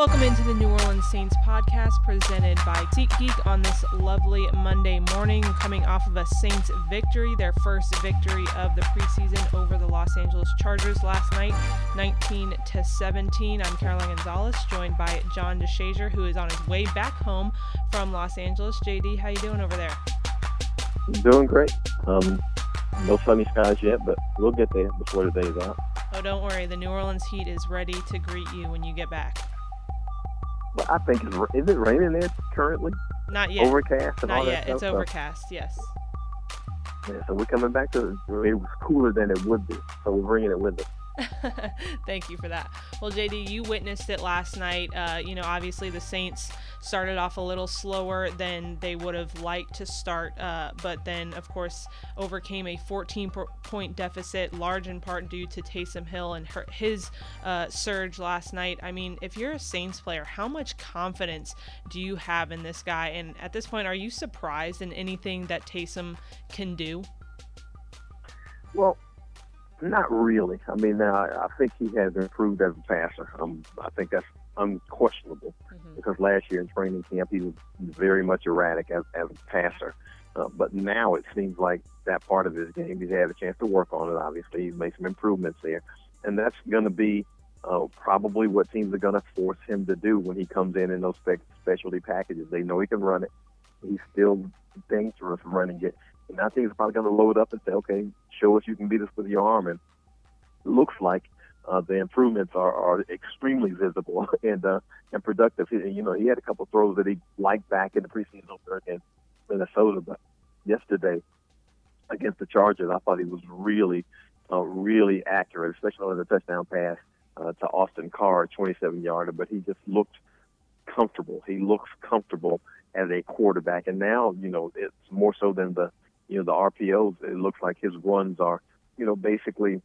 Welcome into the New Orleans Saints podcast presented by SeatGeek on this lovely Monday morning, coming off of a Saints victory, their first victory of the preseason over the Los Angeles Chargers last night, 19 to 17. I'm Caroline Gonzalez, joined by John DeShazier, who is on his way back home from Los Angeles. JD, how you doing over there? Doing great. Um, no sunny skies yet, but we'll get there before the day's out. Oh, don't worry. The New Orleans Heat is ready to greet you when you get back. But I think it's, is it raining there currently? Not yet. Overcast and Not all that yet. stuff? It's overcast. Yes. Yeah, so we're coming back to it was cooler than it would be, so we're bringing it with us. Thank you for that. Well, JD, you witnessed it last night. Uh, you know, obviously the Saints started off a little slower than they would have liked to start, uh, but then, of course, overcame a 14 point deficit, large in part due to Taysom Hill and her, his uh, surge last night. I mean, if you're a Saints player, how much confidence do you have in this guy? And at this point, are you surprised in anything that Taysom can do? Well, not really. I mean, now I think he has improved as a passer. Um, I think that's unquestionable Mm-hmm. because last year in training camp he was very much erratic as, as a passer. Uh, but now it seems like that part of his game, he's had a chance to work on it. Obviously, he's made some improvements there, and that's going to be uh, probably what teams are going to force him to do when he comes in in those spe- specialty packages. They know he can run it. He's still dangerous running it. And I think he's probably going to load up and say, okay, show us you can beat us with your arm. And looks like uh, the improvements are, are extremely visible and uh, and productive. He, you know, he had a couple throws that he liked back in the preseason opener against Minnesota, but yesterday against the Chargers, I thought he was really, uh, really accurate, especially on the touchdown pass uh, to Austin Carr, 27 yarder. But he just looked comfortable. He looks comfortable as a quarterback, and now you know it's more so than the you know the RPOs. It looks like his runs are you know basically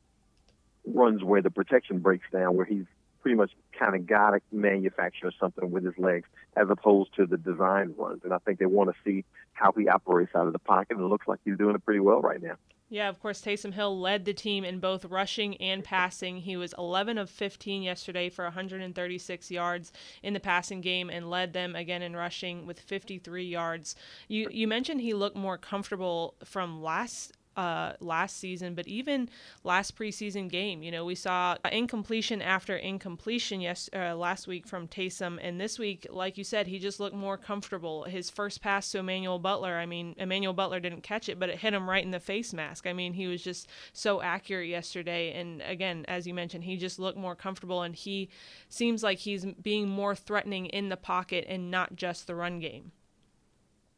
runs where the protection breaks down, where he's pretty much kind of got to manufacture something with his legs as opposed to the design ones. And I think they want to see how he operates out of the pocket. And it looks like he's doing it pretty well right now. Yeah, of course, Taysom Hill led the team in both rushing and passing. He was 11 of 15 yesterday for 136 yards in the passing game and led them again in rushing with 53 yards. You you mentioned he looked more comfortable from last uh, last season, but even last preseason game, you know, we saw incompletion after incompletion yes uh, last week from Taysom, and this week, like you said, he just looked more comfortable. His first pass to Emmanuel Butler, I mean, Emmanuel Butler didn't catch it, but it hit him right in the face mask. I mean, he was just so accurate yesterday, and again, as you mentioned, he just looked more comfortable, and he seems like he's being more threatening in the pocket and not just the run game.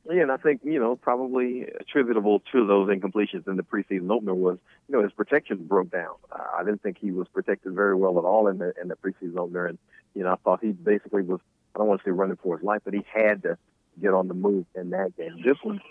Yeah, and I think, you know, probably attributable to those incompletions in the preseason opener was, you know, his protection broke down. Uh, I didn't think he was protected very well at all in the in the preseason opener, and you know, I thought he basically was. I don't want to say running for his life, but he had to get on the move in that game. This one,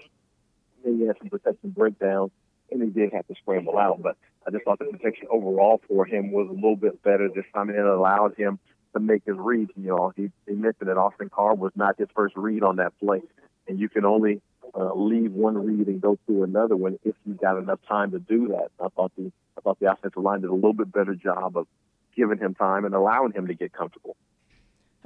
he had some protection breakdowns, and he did have to scramble out. But I just thought the protection overall for him was a little bit better this time, and it allowed him to make his reads. You know, he, he mentioned that Austin Carr was not his first read on that play and you can only uh, leave one read and go to another one if you got enough time to do that. I thought the I thought the offensive line did a little bit better job of giving him time and allowing him to get comfortable.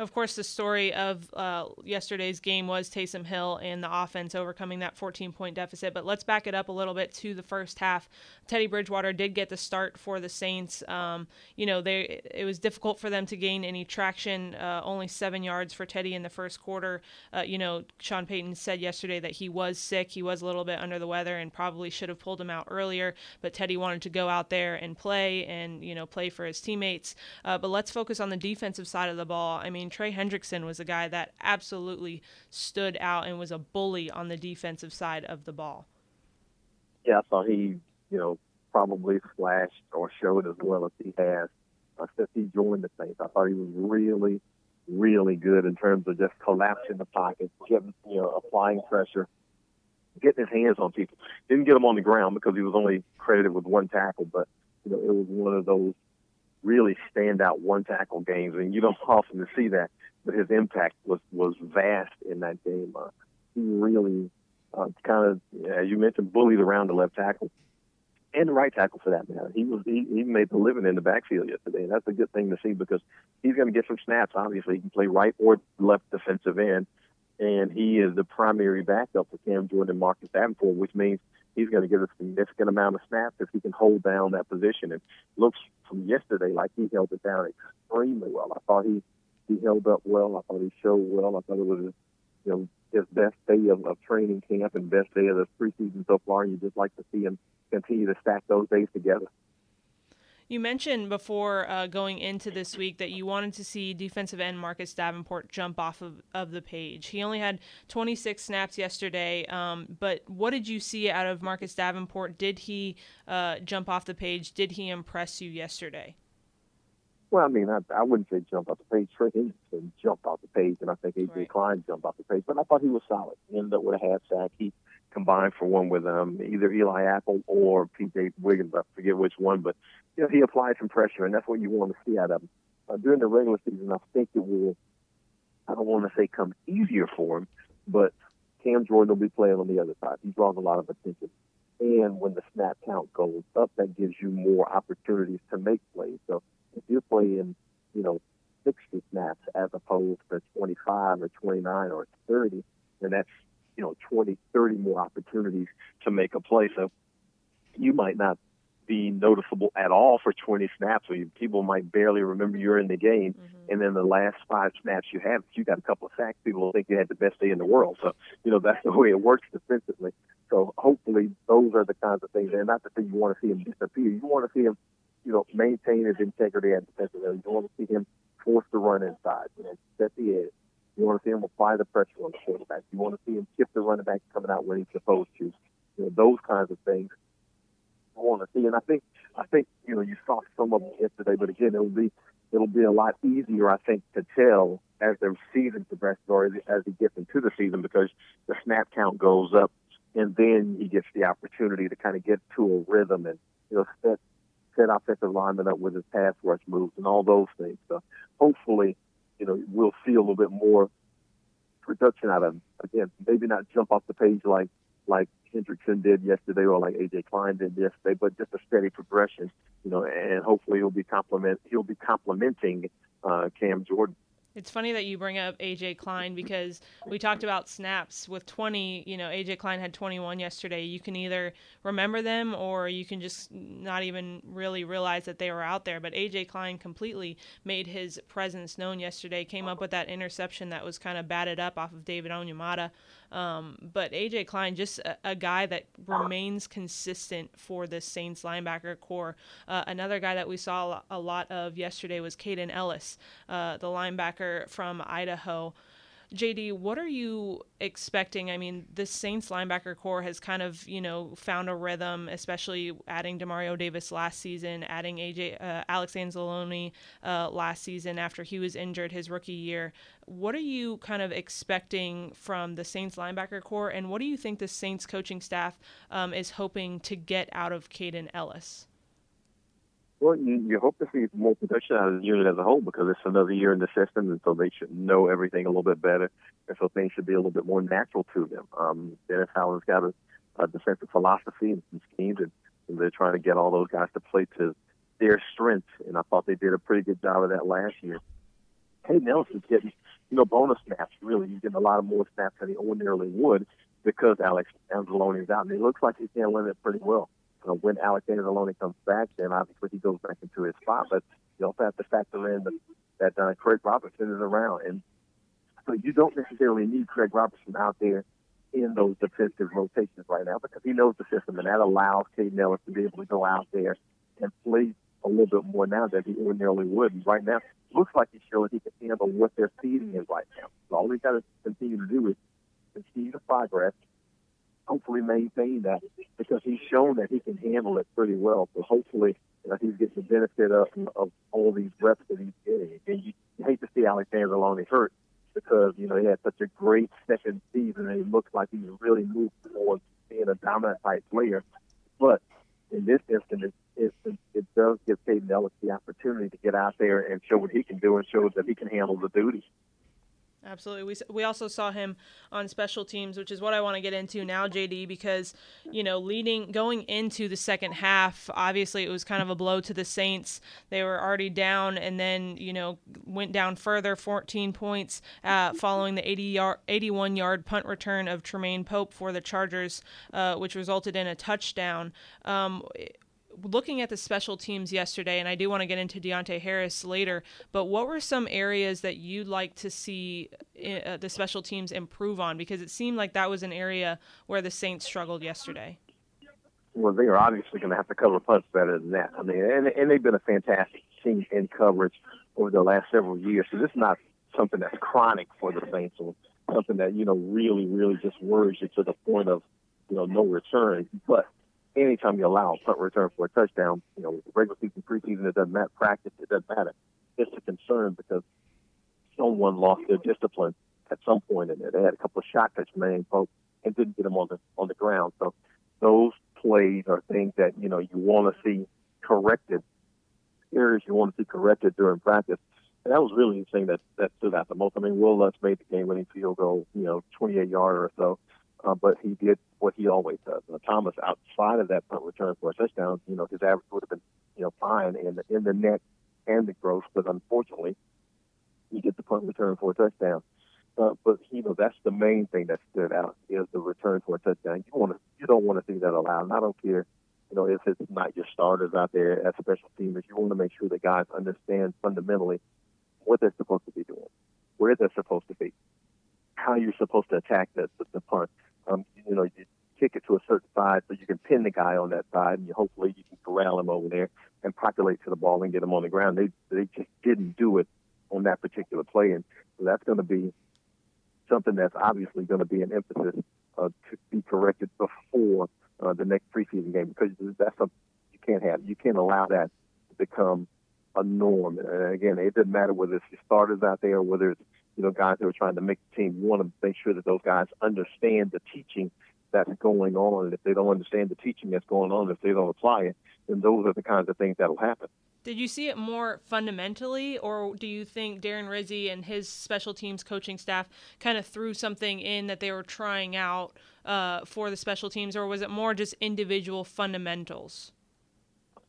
Of course, the story of uh, yesterday's game was Taysom Hill and the offense overcoming that 14 point deficit. But let's back it up a little bit to the first half. Teddy Bridgewater did get the start for the Saints. Um, you know, they it was difficult for them to gain any traction. Uh, only seven yards for Teddy in the first quarter. Uh, you know, Sean Payton said yesterday that he was sick. He was a little bit under the weather and probably should have pulled him out earlier. But Teddy wanted to go out there and play and you know play for his teammates. Uh, but let's focus on the defensive side of the ball. I mean. Trey Hendrickson was a guy that absolutely stood out and was a bully on the defensive side of the ball. Yeah, I thought he, you know, probably flashed or showed as well as he has uh, since he joined the Saints. I thought he was really, really good in terms of just collapsing the pocket, getting, you know, applying pressure, getting his hands on people. Didn't get him on the ground because he was only credited with one tackle, but you know, it was one of those really standout one tackle games, and you don't often see that. But his impact was was vast in that game. Uh, he really uh, kind of, as you mentioned, bullied around the left tackle. and the right tackle for that matter. He was he, he made the living in the backfield yesterday, and that's a good thing to see because he's going to get some snaps. Obviously, he can play right or left defensive end, and he is the primary backup for Cam Jordan and Marcus Davenport, which means he's going to get a significant amount of snaps if he can hold down that position. And looks from yesterday like he held it down extremely well. I thought he he held up well. I thought he showed well. I thought it was you know his best day of, of training camp and best day of the preseason so far. You just like to see him continue to stack those days together. You mentioned before uh, going into this week that you wanted to see defensive end Marcus Davenport jump off of, of the page. He only had 26 snaps yesterday, um, but what did you see out of Marcus Davenport? Did he uh, jump off the page? Did he impress you yesterday? Well, I mean, I, I wouldn't say jump off the page. Trey Hendrickson jumped off the page, and I think A.J. Right. Klein jumped off the page. But I thought he was solid. He ended up with a half sack. He combined for one with um, either Eli Apple or P.J. Williams. I forget which one, but you know he applied some pressure, and that's what you want to see out of him. Uh, during the regular season, I think it will. I don't want to say come easier for him, but Cam Jordan will be playing on the other side. He draws a lot of attention. And when the snap count goes up, that gives you more opportunities to make plays. So if you're playing, you know, 60 snaps as opposed to 25 or 29 or 30, then that's, you know, 20, 30 more opportunities to make a play. So you might not be noticeable at all for 20 snaps, or people might barely remember you're in the game. Mm-hmm. And then the last five snaps you have, you got a couple of sacks, people will think you had the best day in the world. So, you know, that's the way it works defensively. So hopefully those are the kinds of things. And not to say you want to see him disappear. You want to see him you know, maintain his integrity at defensive end. You want to see him force the run inside, you know, set the edge. You want to see him apply the pressure on the quarterback. You want to see him shift the running back coming out when he's supposed to. You know, those kinds of things want to see. And I think, I think, you know, you saw some of them yesterday, but again, it'll be, it'll be a lot easier, I think, to tell as the season progresses or as, he gets into the season because the snap count goes up and then he gets the opportunity to kind of get to a rhythm and, you know, set set offensive lineman up with his pass rush moves and all those things. So hopefully, you know, we'll see a little bit more production out of him. Again, maybe not jump off the page like like Hendrickson did yesterday or like AJ Klein did yesterday, but just a steady progression, you know, and hopefully he'll be complement he'll be complementing uh, Cam Jordan. It's funny that you bring up AJ Klein because we talked about snaps with 20. You know, AJ Klein had 21 yesterday. You can either remember them or you can just not even really realize that they were out there. But AJ Klein completely made his presence known yesterday. Came up with that interception that was kind of batted up off of David Onyemata. Um, but AJ Klein, just a, a, guy that remains consistent for the Saints linebacker corps. Uh, another guy that we saw a lot of yesterday was Kaden Elliss, uh, the linebacker from Idaho. JD, what are you expecting? I mean, the Saints linebacker corps has kind of, you know, found a rhythm, especially adding Demario Davis last season, adding AJ uh, Alex Anzalone uh, last season after he was injured his rookie year. What are you kind of expecting from the Saints linebacker corps, and what do you think the Saints coaching staff um, is hoping to get out of Kaden Elliss? Well, you, you hope to see more production out of the unit as a whole because it's another year in the system, and so they should know everything a little bit better, and so things should be a little bit more natural to them. Um, Dennis Allen's got a, a defensive philosophy and some schemes, and, and they're trying to get all those guys to play to their strengths, and I thought they did a pretty good job of that last year. Hey, Nelson's getting, you know, bonus snaps. Really, he's getting a lot of more snaps than he ordinarily would because Alex Anzalone is out, and it looks like he's handling it pretty well uh, when Alexander Anzalone comes back, then obviously he goes back into his spot. But you also have to factor in the, that uh, Craig Robertson is around, and so you don't necessarily need Craig Robertson out there in those defensive rotations right now because he knows the system, and that allows Kaden Elliss to be able to go out there and play a little bit more now than he ordinarily would. And right now, looks like he's showing he can handle what they're feeding him right now. So all he's got to continue to do is continue to progress hopefully maintain that because he's shown that he can handle it pretty well. So hopefully you know, he's getting the benefit of, of all these reps that he's getting. And you, hate to see Alexander Anzalone hurt because, you know, he had such a great second season and he looks like he's really moved towards being a dominant type player. But in this instance, it, it, it does give Kaden Elliss the opportunity to get out there and show what he can do and show that he can handle the duty. Absolutely. We, we also saw him on special teams, which is what I want to get into now, JD, because, you know, leading, going into the second half, obviously it was kind of a blow to the Saints. They were already down and then, you know, went down further, 14 points, uh, following the 80 yard, 81 yard punt return of Tremaine Pope for the Chargers, uh, which resulted in a touchdown. Um, looking at the special teams yesterday, and I do want to get into Deonte Harris later, but what were some areas that you'd like to see uh, the special teams improve on? Because it seemed like that was an area where the Saints struggled yesterday. Well, they are obviously going to have to cover punts better than that. I mean, and, and they've been a fantastic team in coverage over the last several years. So this is not something that's chronic for the Saints or something that, you know, really, really just worries you to the point of, you know, no return. But anytime you allow a punt return for a touchdown, you know, regular season, preseason, it doesn't matter. Practice, it doesn't matter. It's a concern because someone lost their discipline at some point in it. They had a couple of shot touch man folks and didn't get them on the on the ground. So those plays are things that you know you want to see corrected. Areas you want to see corrected during practice. And that was really the thing that that stood out the most. I mean, Will Lutz made the game-winning field goal, you know, 28 yarder or so uh, but he did what he always does. Uh, Thomas, outside of that punt return for a touchdown, you know, his average would have been, you know, fine in the in the net and the gross, but unfortunately, he gets the punt return for a touchdown. Uh, but you know, that's the main thing that stood out is the return for a touchdown. You want to, you don't want to see that allowed. And I don't care, you know, if it's not your starters out there as special teamers. You want to make sure that guys understand fundamentally what they're supposed to be doing, where they're supposed to be, how you're supposed to attack the, the, the punt um, you know, you kick it to a certain side so you can pin the guy on that side, and you, hopefully you can corral him over there and populate to the ball and get him on the ground. They they just didn't do it on that particular play, and so that's going to be something that's obviously going to be an emphasis uh, to be corrected before uh, the next preseason game because that's something you can't have. You can't allow that to become a norm. And again, it doesn't matter whether it's the starters out there or whether it's you know, guys that are trying to make the team. want to make sure that those guys understand the teaching that's going on. And if they don't understand the teaching that's going on, if they don't apply it, then those are the kinds of things that'll happen. Did you see it more fundamentally, or do you think Darren Rizzi and his special teams coaching staff kind of threw something in that they were trying out uh, for the special teams, or was it more just individual fundamentals?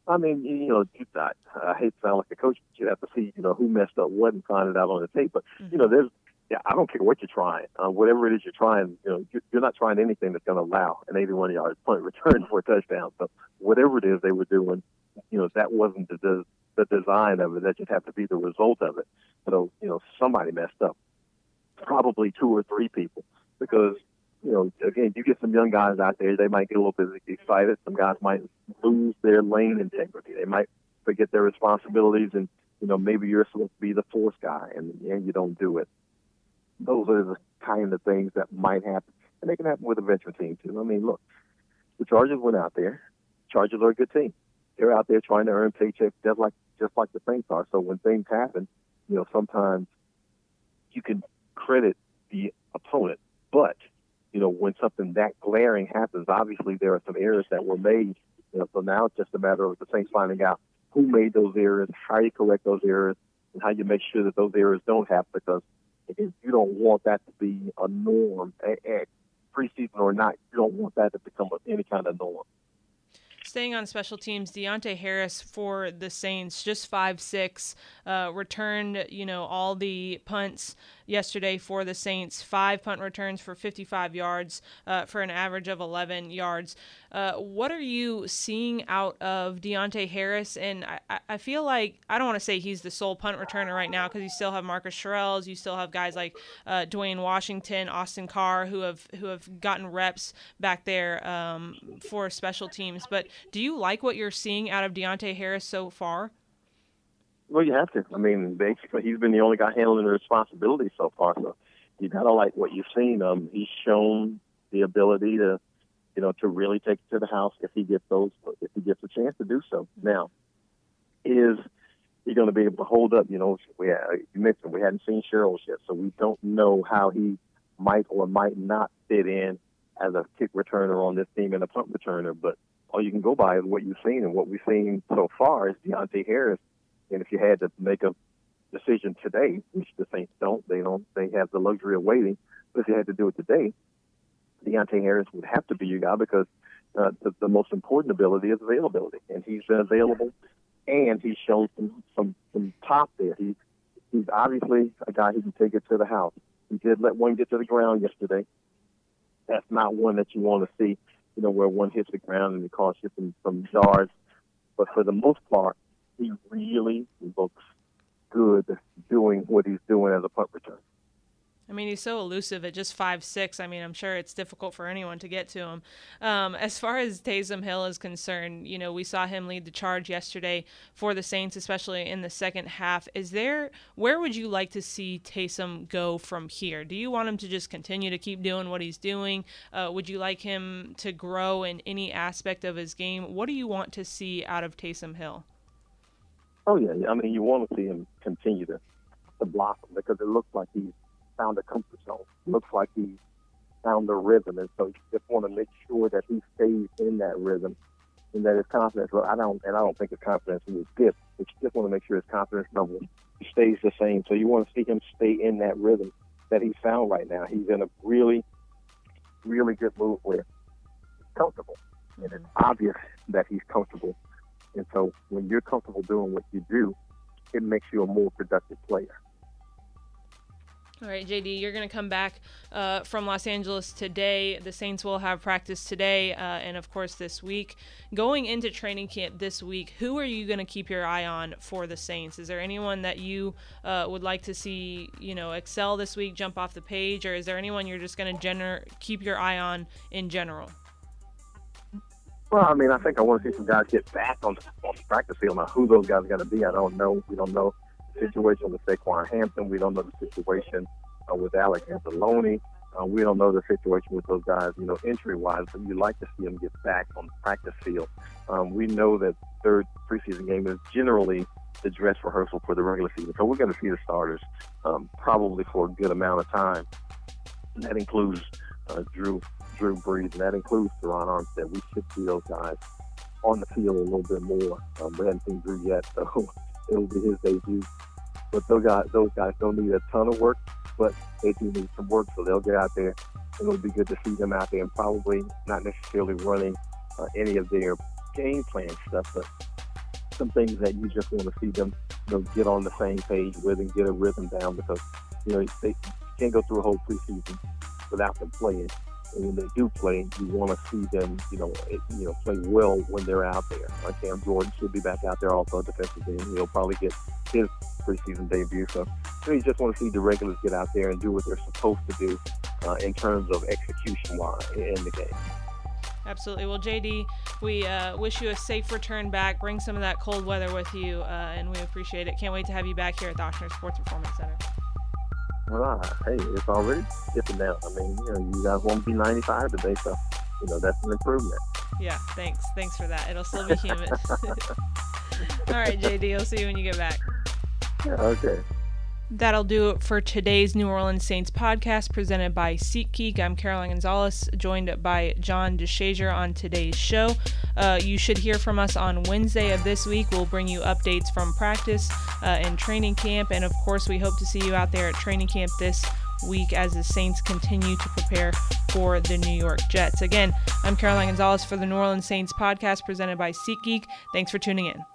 I mean, you know, you, I, I hate to sound like a coach, but you have to see, you know, who messed up what and find it out on the tape. But mm-hmm. you know, there's, yeah, I don't care what you're trying, uh, whatever it is you're trying. You know, you're, you're not trying anything that's going to allow an 81 yard punt return for a touchdown. So whatever it is they were doing, you know, that wasn't the the, the design of it. That just have to be the result of it. So you know, somebody messed up, probably two or three people, because you know, again, you get some young guys out there, they might get a little bit excited. Some guys might lose their lane integrity. They might forget their responsibilities, and you know, maybe you're supposed to be the fourth guy, and and you don't do it. Those are the kind of things that might happen, and they can happen with a veteran team too. I mean, look, the Chargers went out there. Chargers are a good team. They're out there trying to earn paychecks just like just like the Saints are. So when things happen, you know, sometimes you can credit the opponent, but you know, when something that glaring happens, obviously there are some errors that were made. You know, so now it's just a matter of the Saints finding out who made those errors, how you correct those errors, and how you make sure that those errors don't happen. Because you don't want that to be a norm, at preseason or not. You don't want that to become any kind of norm. Staying on special teams, Deonte Harris for the Saints, just five six, uh, returned you know all the punts yesterday for the Saints. Five punt returns for 55 yards uh, for an average of 11 yards. Uh, what are you seeing out of Deonte Harris? And I, I feel like I don't want to say he's the sole punt returner right now because you still have Marcus Sherels, you still have guys like uh, Dwayne Washington, Austin Carr, who have who have gotten reps back there um, for special teams. But do you like what you're seeing out of Deonte Harris so far? Well, you have to. I mean, basically, he's been the only guy handling the responsibility so far. So you gotta like what you've seen. Um, he's shown the ability to, you know, to really take it to the house if he gets those, if he gets a chance to do so. Now, is he going to be able to hold up? You know, we had, you mentioned we hadn't seen Sherels yet, so we don't know how he might or might not fit in as a kick returner on this team and a punt returner. But all you can go by is what you've seen, and what we've seen so far is Deonte Harris and if you had to make a decision today, which the Saints don't. They don't. They have the luxury of waiting. But if they had to do it today, Deonte Harris would have to be your guy because uh, the, the most important ability is availability, and he's been available, and he's shown some some some pop there. He's he's obviously a guy who can take it to the house. He did let one get to the ground yesterday. That's not one that you want to see, you know, where one hits the ground and it costs you some, some yards. But for the most part, he really looks good doing what he's doing as a punt return. I mean, he's so elusive at just five six. I mean, I'm sure it's difficult for anyone to get to him. Um, as far as Taysom Hill is concerned, you know, we saw him lead the charge yesterday for the Saints, especially in the second half. Is there where would you like to see Taysom go from here? Do you want him to just continue to keep doing what he's doing? Uh, would you like him to grow in any aspect of his game? What do you want to see out of Taysom Hill? Oh yeah, I mean, you want to see him continue to to blossom because it looks like he's found a comfort zone. Looks like he found a rhythm, and so you just want to make sure that he stays in that rhythm and that his confidence. Well, I don't, and I don't think his confidence is good. But you just want to make sure his confidence level stays the same. So you want to see him stay in that rhythm that he's found right now. He's in a really, really good move where he's comfortable, and it's obvious that he's comfortable. And so when you're comfortable doing what you do, it makes you a more productive player. All right, JD, you're going to come back uh, from Los Angeles today. The Saints will have practice today uh, and, of course, this week. Going into training camp this week, who are you going to keep your eye on for the Saints? Is there anyone that you uh, would like to see, you know, excel this week, jump off the page, or is there anyone you're just going to gener- keep your eye on in general? Well, I mean, I think I want to see some guys get back on on the practice field. Now, who those guys are going to be, I don't know. We don't know situation with Saquan Hampton. We don't know the situation uh, with Alex Anzalone. Uh, we don't know the situation with those guys, you know, injury wise, but you like to see them get back on the practice field. Um, we know that third preseason game is generally the dress rehearsal for the regular season. So we're going to see the starters um, probably for a good amount of time. And that includes uh, Drew Drew Brees, and that includes Terron Armstead. We should see those guys on the field a little bit more. Um, we haven't seen Drew yet, so it'll be his debut. But those guys, those guys don't need a ton of work, but they do need some work, so they'll get out there. And it'll be good to see them out there and probably not necessarily running uh, any of their game plan stuff, but some things that you just want to see them you know, get on the same page with and get a rhythm down because you know they can't go through a whole preseason without them playing when they do play, you want to see them, you know, it, you know, play well when they're out there. Like Cam Jordan should be back out there also defensive end. He'll probably get his preseason debut. So, so you just want to see the regulars get out there and do what they're supposed to do uh, in terms of execution wise in the game. Absolutely. Well, JD, we uh, wish you a safe return back. Bring some of that cold weather with you, uh, and we appreciate it. Can't wait to have you back here at the Ochsner Sports Performance Center. Well, hey, it's already dipping down. I mean, you know, you guys won't be 95 today, so you know that's an improvement. Yeah, thanks. Thanks for that. It'll still be humid. All right, JD. I'll see you when you get back. Yeah, okay. That'll do it for today's New Orleans Saints podcast presented by SeatGeek. I'm Caroline Gonzalez, joined by John DeShazier on today's show. Uh, you should hear from us on Wednesday of this week. We'll bring you updates from practice uh, and training camp. And of course, we hope to see you out there at training camp this week as the Saints continue to prepare for the New York Jets. Again, I'm Caroline Gonzalez for the New Orleans Saints podcast presented by SeatGeek. Thanks for tuning in.